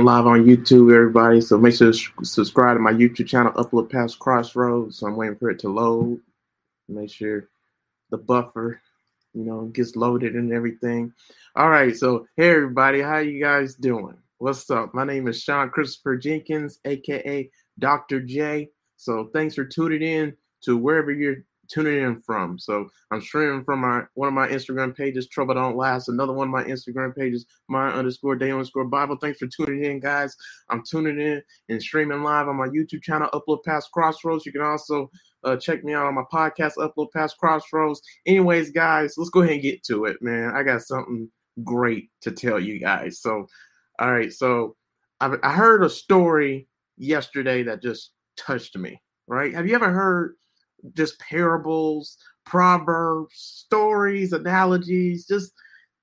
live on YouTube, everybody. So make sure to subscribe to my YouTube channel, Upload Past Crossroads. So I'm waiting for it to load. Make sure the buffer, you know, gets loaded and everything. All right. So hey, everybody, how you guys doing? What's up? My name is Sean Christopher Jenkins, aka Dr. J. So thanks for tuning in to wherever you're tuning in from. So I'm streaming from my one of my Instagram pages, Trouble Don't Last. Another one of my Instagram pages, my underscore day underscore Bible. Thanks for tuning in, guys. I'm tuning in and streaming live on my YouTube channel, Upload Past Crossroads. You can also uh, check me out on my podcast, Upload Past Crossroads. Anyways, guys, let's go ahead and get to it, man. I got something great to tell you guys. So, all right, so I, I heard a story yesterday that just touched me. Right? Have you ever heard just parables, proverbs, stories, analogies, just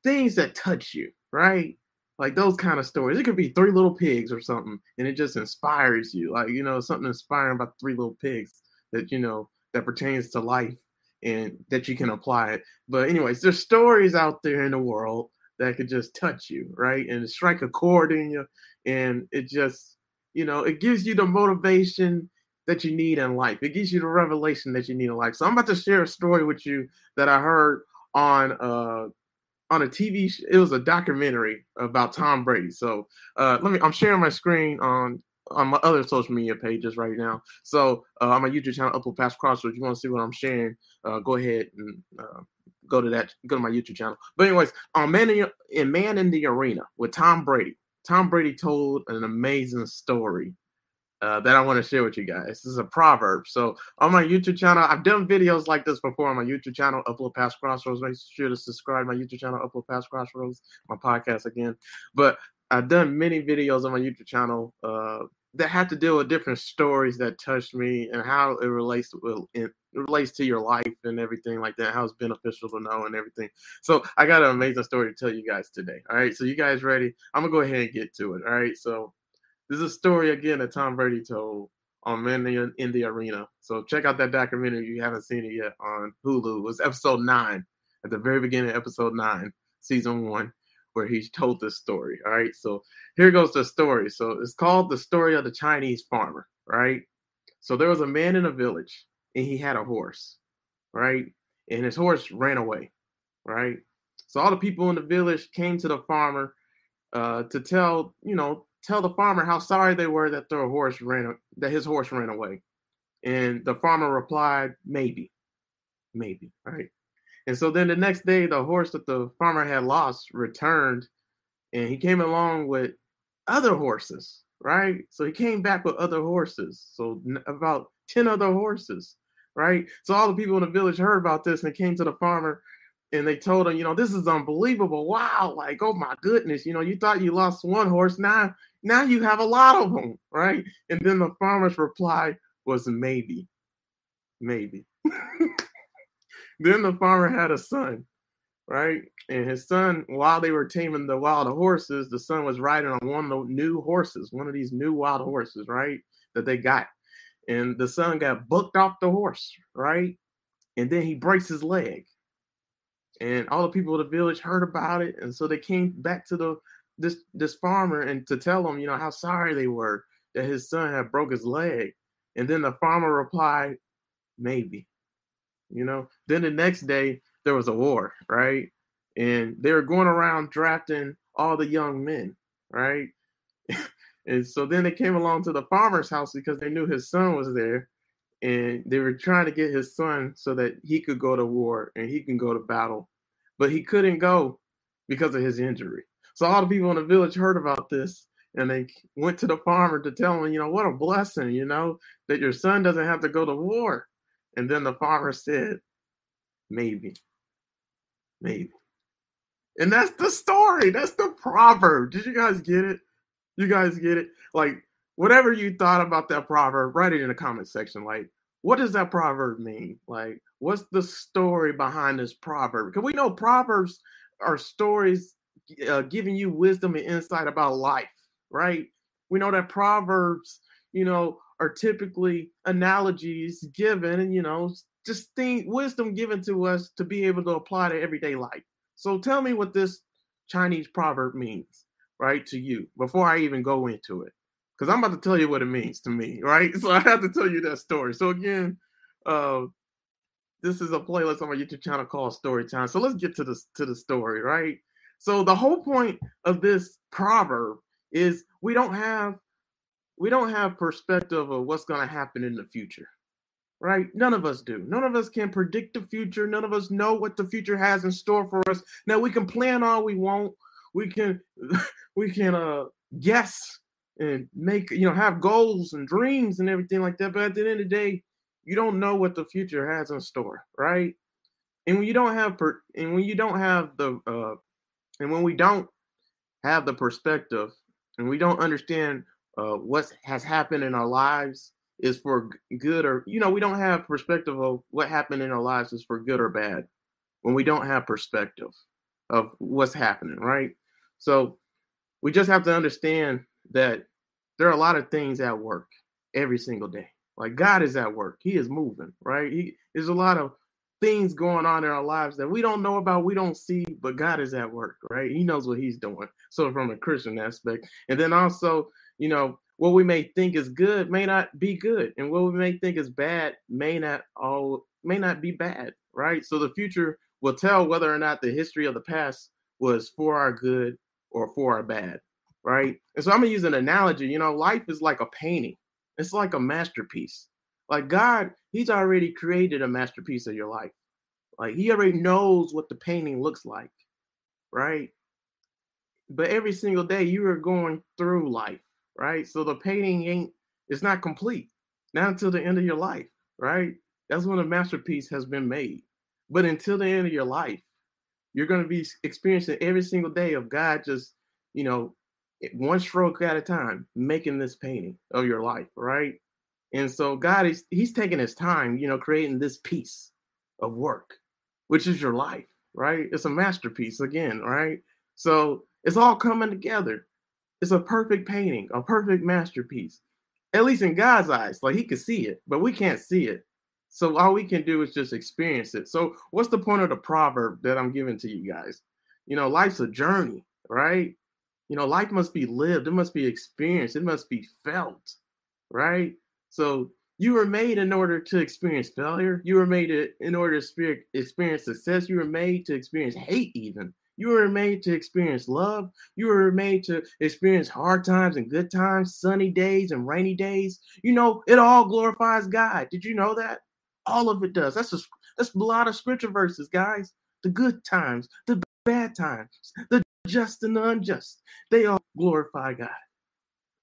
things that touch you, right? Like those kind of stories. It could be three little pigs or something, and it just inspires you. Like, you know, something inspiring about three little pigs that, you know, that pertains to life and that you can apply it. But, anyways, there's stories out there in the world that could just touch you, right? And strike a chord in you. And it just, you know, it gives you the motivation that you need in life. It gives you the revelation that you need in life. So I'm about to share a story with you that I heard on uh on a TV. Sh- it was a documentary about Tom Brady. So uh let me. I'm sharing my screen on on my other social media pages right now. So uh, on my YouTube channel, Upload Past Crossroads. You want to see what I'm sharing? Uh, go ahead and uh, go to that. Go to my YouTube channel. But anyways, on Man in, in Man in the Arena with Tom Brady. Tom Brady told an amazing story uh, that I want to share with you guys. This is a proverb. So on my YouTube channel, I've done videos like this before on my YouTube channel, Upload Past Crossroads. Make sure to subscribe to my YouTube channel, Upload Past Crossroads, my podcast again. But I've done many videos on my YouTube channel uh, that have to deal with different stories that touched me and how it relates to it relates to your life and everything like that, how it's beneficial to know and everything. So I got an amazing story to tell you guys today. All right, so you guys ready? I'm gonna go ahead and get to it. All right, so this is a story again that Tom Brady told on Men in the Arena. So check out that documentary if you haven't seen it yet on Hulu. It was episode nine, at the very beginning of episode nine, season one, where he told this story. All right. So here goes the story. So it's called the story of the Chinese farmer, right? So there was a man in a village and he had a horse, right? And his horse ran away, right? So all the people in the village came to the farmer uh, to tell, you know, tell the farmer how sorry they were that their horse ran that his horse ran away. And the farmer replied, maybe, maybe, right? And so then the next day, the horse that the farmer had lost returned, and he came along with other horses, right? So he came back with other horses, so about ten other horses, right? So all the people in the village heard about this and came to the farmer and they told him, you know, this is unbelievable. Wow, like, oh my goodness, you know, you thought you lost one horse, now now you have a lot of them, right? And then the farmer's reply was maybe, maybe. then the farmer had a son, right? And his son, while they were taming the wild horses, the son was riding on one of the new horses, one of these new wild horses, right? That they got. And the son got booked off the horse, right? And then he breaks his leg and all the people of the village heard about it and so they came back to the this this farmer and to tell him you know how sorry they were that his son had broke his leg. And then the farmer replied maybe you know. Then the next day there was a war right? And they were going around drafting all the young men right? And so then they came along to the farmer's house because they knew his son was there and they were trying to get his son so that he could go to war and he can go to battle but he couldn't go because of his injury. So all the people in the village heard about this and they went to the farmer to tell him you know what a blessing you know that your son doesn't have to go to war. And then the farmer said maybe maybe. And that's the story. That's the proverb. Did you guys get it? You guys get it? Like whatever you thought about that proverb, write it in the comment section. Like, what does that proverb mean? Like, what's the story behind this proverb? Because we know proverbs are stories uh, giving you wisdom and insight about life, right? We know that proverbs, you know, are typically analogies given, and you know, just think wisdom given to us to be able to apply to everyday life. So tell me what this Chinese proverb means. right, to you before I even go into it. Because I'm about to tell you what it means to me, right? So I have to tell you that story. So again, uh, this is a playlist on my YouTube channel called Story Time. So let's get to the to the story, right? So the whole point of this proverb is we don't have we don't have perspective of what's going to happen in the future. Right? None of us do. None of us can predict the future. None of us know what the future has in store for us. Now we can plan all we want. We can we can uh guess and make you know have goals and dreams and everything like that. But at the end of the day, you don't know what the future has in store, right? And when you don't have per, and when you don't have the uh, and when we don't have the perspective and we don't understand uh, what has happened in our lives is for good or you know we don't have perspective of what happened in our lives is for good or bad when we don't have perspective of what's happening right so we just have to understand that there are a lot of things at work every single day like God is at work. He is moving, right? He, there's a lot of things going on in our lives that we don't know about, we don't see, but God is at work, right? He knows what he's doing. So from a Christian aspect. And then also, you know, what we may think is good may not be good. And what we may think is bad may not all may not be bad, right? So the future will tell whether or not the history of the past was for our good or for our bad, right? And so I'm gonna use an analogy. You know, life is like a painting it's like a masterpiece. Like God, He's already created a masterpiece of your life. Like He already knows what the painting looks like, right? But every single day you are going through life, right? So the painting ain't it's not complete. Not until the end of your life, right? That's when a masterpiece has been made. But until the end of your life, you're going to be experiencing every single day of God just, you know, one stroke at a time, making this painting of your life, right? And so God is He's taking His time, you know, creating this piece of work, which is your life, right? It's a masterpiece again, right? So it's all coming together. It's a perfect painting, a perfect masterpiece. At least in God's eyes, like He can see it, but we can't see it. So all we can do is just experience it. So what's the point of the proverb that I'm giving to you guys? You know, life's a journey, right? You know, life must be lived, it must be experienced, it must be felt, right? So you were made in order to experience failure. You were made in order to experience success. You were made to experience hate, even. You were made to experience love. You were made to experience hard times and good times, sunny days and rainy days. You know, it all glorifies God. Did you know that? All of it does. That's a that's a lot of scripture verses, guys. The good times, the bad times, the just and the unjust. They all glorify God.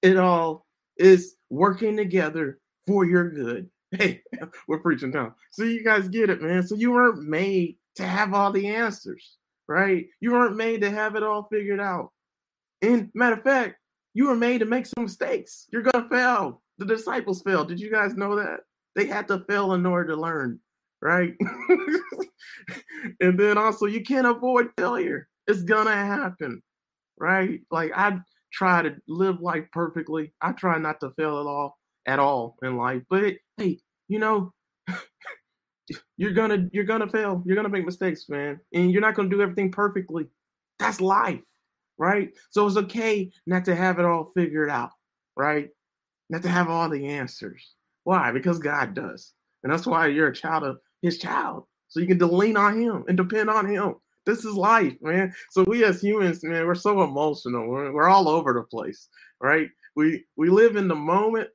It all is working together for your good. Hey, we're preaching now. So you guys get it, man. So you weren't made to have all the answers, right? You weren't made to have it all figured out. And matter of fact, you were made to make some mistakes. You're gonna fail. The disciples failed. Did you guys know that? They had to fail in order to learn, right? and then also you can't avoid failure. It's gonna happen, right? Like I try to live life perfectly. I try not to fail at all at all in life. But hey, you know, you're gonna you're gonna fail. You're gonna make mistakes, man, and you're not gonna do everything perfectly. That's life, right? So it's okay not to have it all figured out, right? Not to have all the answers. Why? Because God does, and that's why you're a child of His child. So you can lean on Him and depend on Him. This is life, man. So we as humans, man, we're so emotional. We're, we're all over the place, right? We we live in the moment,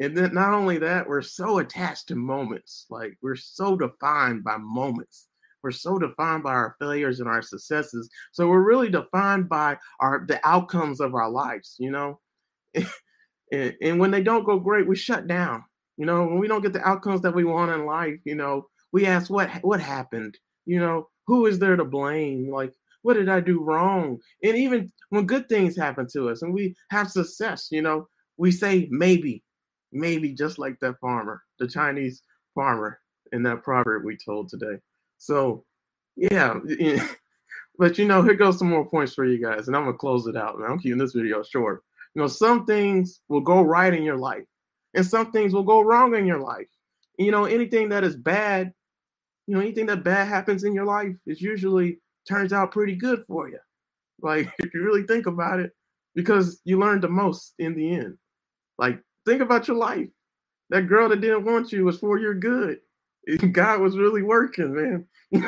and then not only that, we're so attached to moments. Like we're so defined by moments. We're so defined by our failures and our successes. So we're really defined by our the outcomes of our lives, you know. and, and when they don't go great, we shut down. You know, when we don't get the outcomes that we want in life, you know, we ask what what happened. You know, who is there to blame? Like, what did I do wrong? And even when good things happen to us and we have success, you know, we say maybe, maybe just like that farmer, the Chinese farmer in that proverb we told today. So, yeah. but you know, here goes some more points for you guys, and I'm gonna close it out. Man. I'm keeping this video short. You know, some things will go right in your life, and some things will go wrong in your life. You know, anything that is bad you know, anything that bad happens in your life, it usually turns out pretty good for you. Like if you really think about it, because you learn the most in the end. Like, think about your life. That girl that didn't want you was for your good. God was really working, man.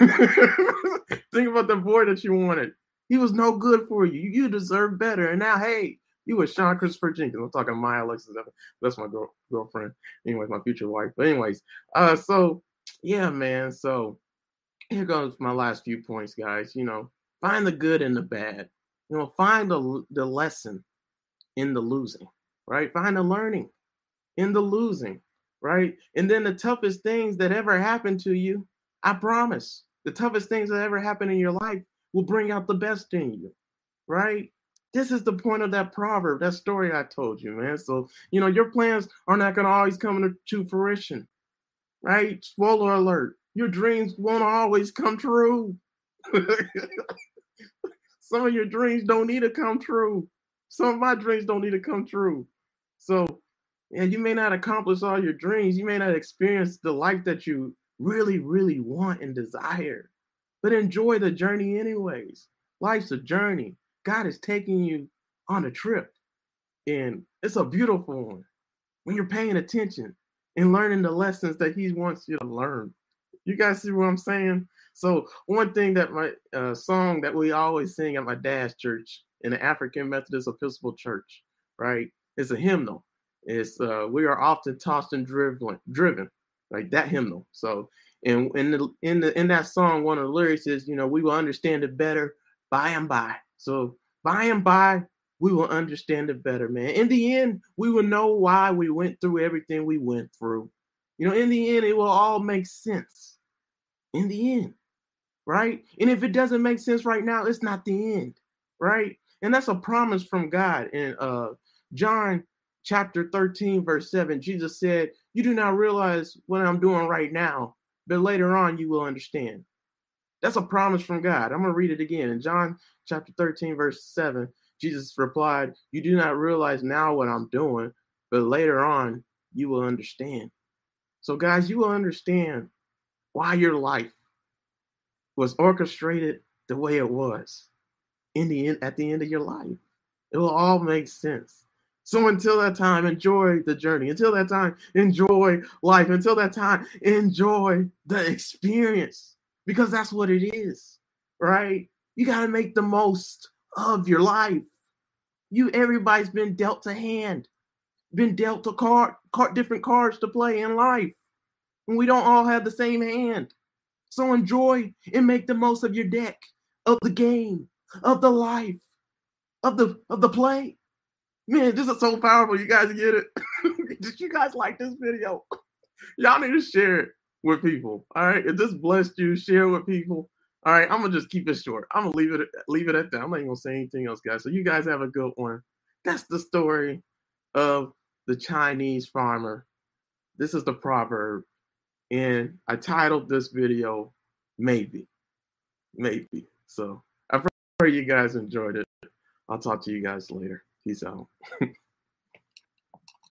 think about the boy that you wanted. He was no good for you. You deserve better. And now, hey, you were Sean Christopher Jenkins. I'm talking Maya Alexis. That's my girl, girlfriend. Anyways, my future wife. But anyways, uh, so yeah, man. So here goes my last few points, guys. You know, find the good and the bad. You know, find the the lesson in the losing, right? Find the learning in the losing, right? And then the toughest things that ever happened to you, I promise, the toughest things that ever happened in your life will bring out the best in you, right? This is the point of that proverb, that story I told you, man. So, you know, your plans are not going to always come to fruition, right? Spoiler alert, your dreams won't always come true. Some of your dreams don't need to come true. Some of my dreams don't need to come true. So, yeah, you may not accomplish all your dreams. You may not experience the life that you really, really want and desire, but enjoy the journey anyways. Life's a journey. God is taking you on a trip, and it's a beautiful one when you're paying attention and learning the lessons that He wants you to learn. You guys see what I'm saying? So one thing that my uh, song that we always sing at my dad's church in the African Methodist Episcopal Church, right? It's a hymnal. It's uh, we are often tossed and driven, driven, like that hymnal. So and in the in the in that song, one of the lyrics is, you know, we will understand it better by and by. So by and by, we will understand it better, man. In the end, we will know why we went through everything we went through. You know, in the end, it will all make sense. In the end right? And if it doesn't make sense right now, it's not the end, right? And that's a promise from God. In uh, John chapter 13, verse 7, Jesus said, You do not realize what I'm doing right now, but later on you will understand. That's a promise from God. I'm going to read it again. In John chapter 13, verse 7, Jesus replied, You do not realize now what I'm doing, but later on you will understand. So, guys, you will understand why your life was orchestrated the way it was in the end, at the end of your life. It will all make sense. So until that time, enjoy the journey. Until that time, enjoy life. Until that time, enjoy the experience because that's what it is, right? You got to make the most of your life. You, everybody's been dealt a hand, been dealt a card, card, different cards to play in life, and we don't all have the same hand. So enjoy and make the most of your deck, of the game, of the life, of the of the play. Man, this is so powerful. You guys get it? Did you guys like this video? Y'all need to share it with people. All right. If this blessed you, share with people. All right. I'm gonna just keep it short. I'm gonna leave it leave it at that. I'm not gonna say anything else, guys. So you guys have a good one. That's the story of the Chinese farmer. This is the proverb. And I titled this video, Maybe. Maybe. So I pray you guys enjoyed it. I'll talk to you guys later. Peace out.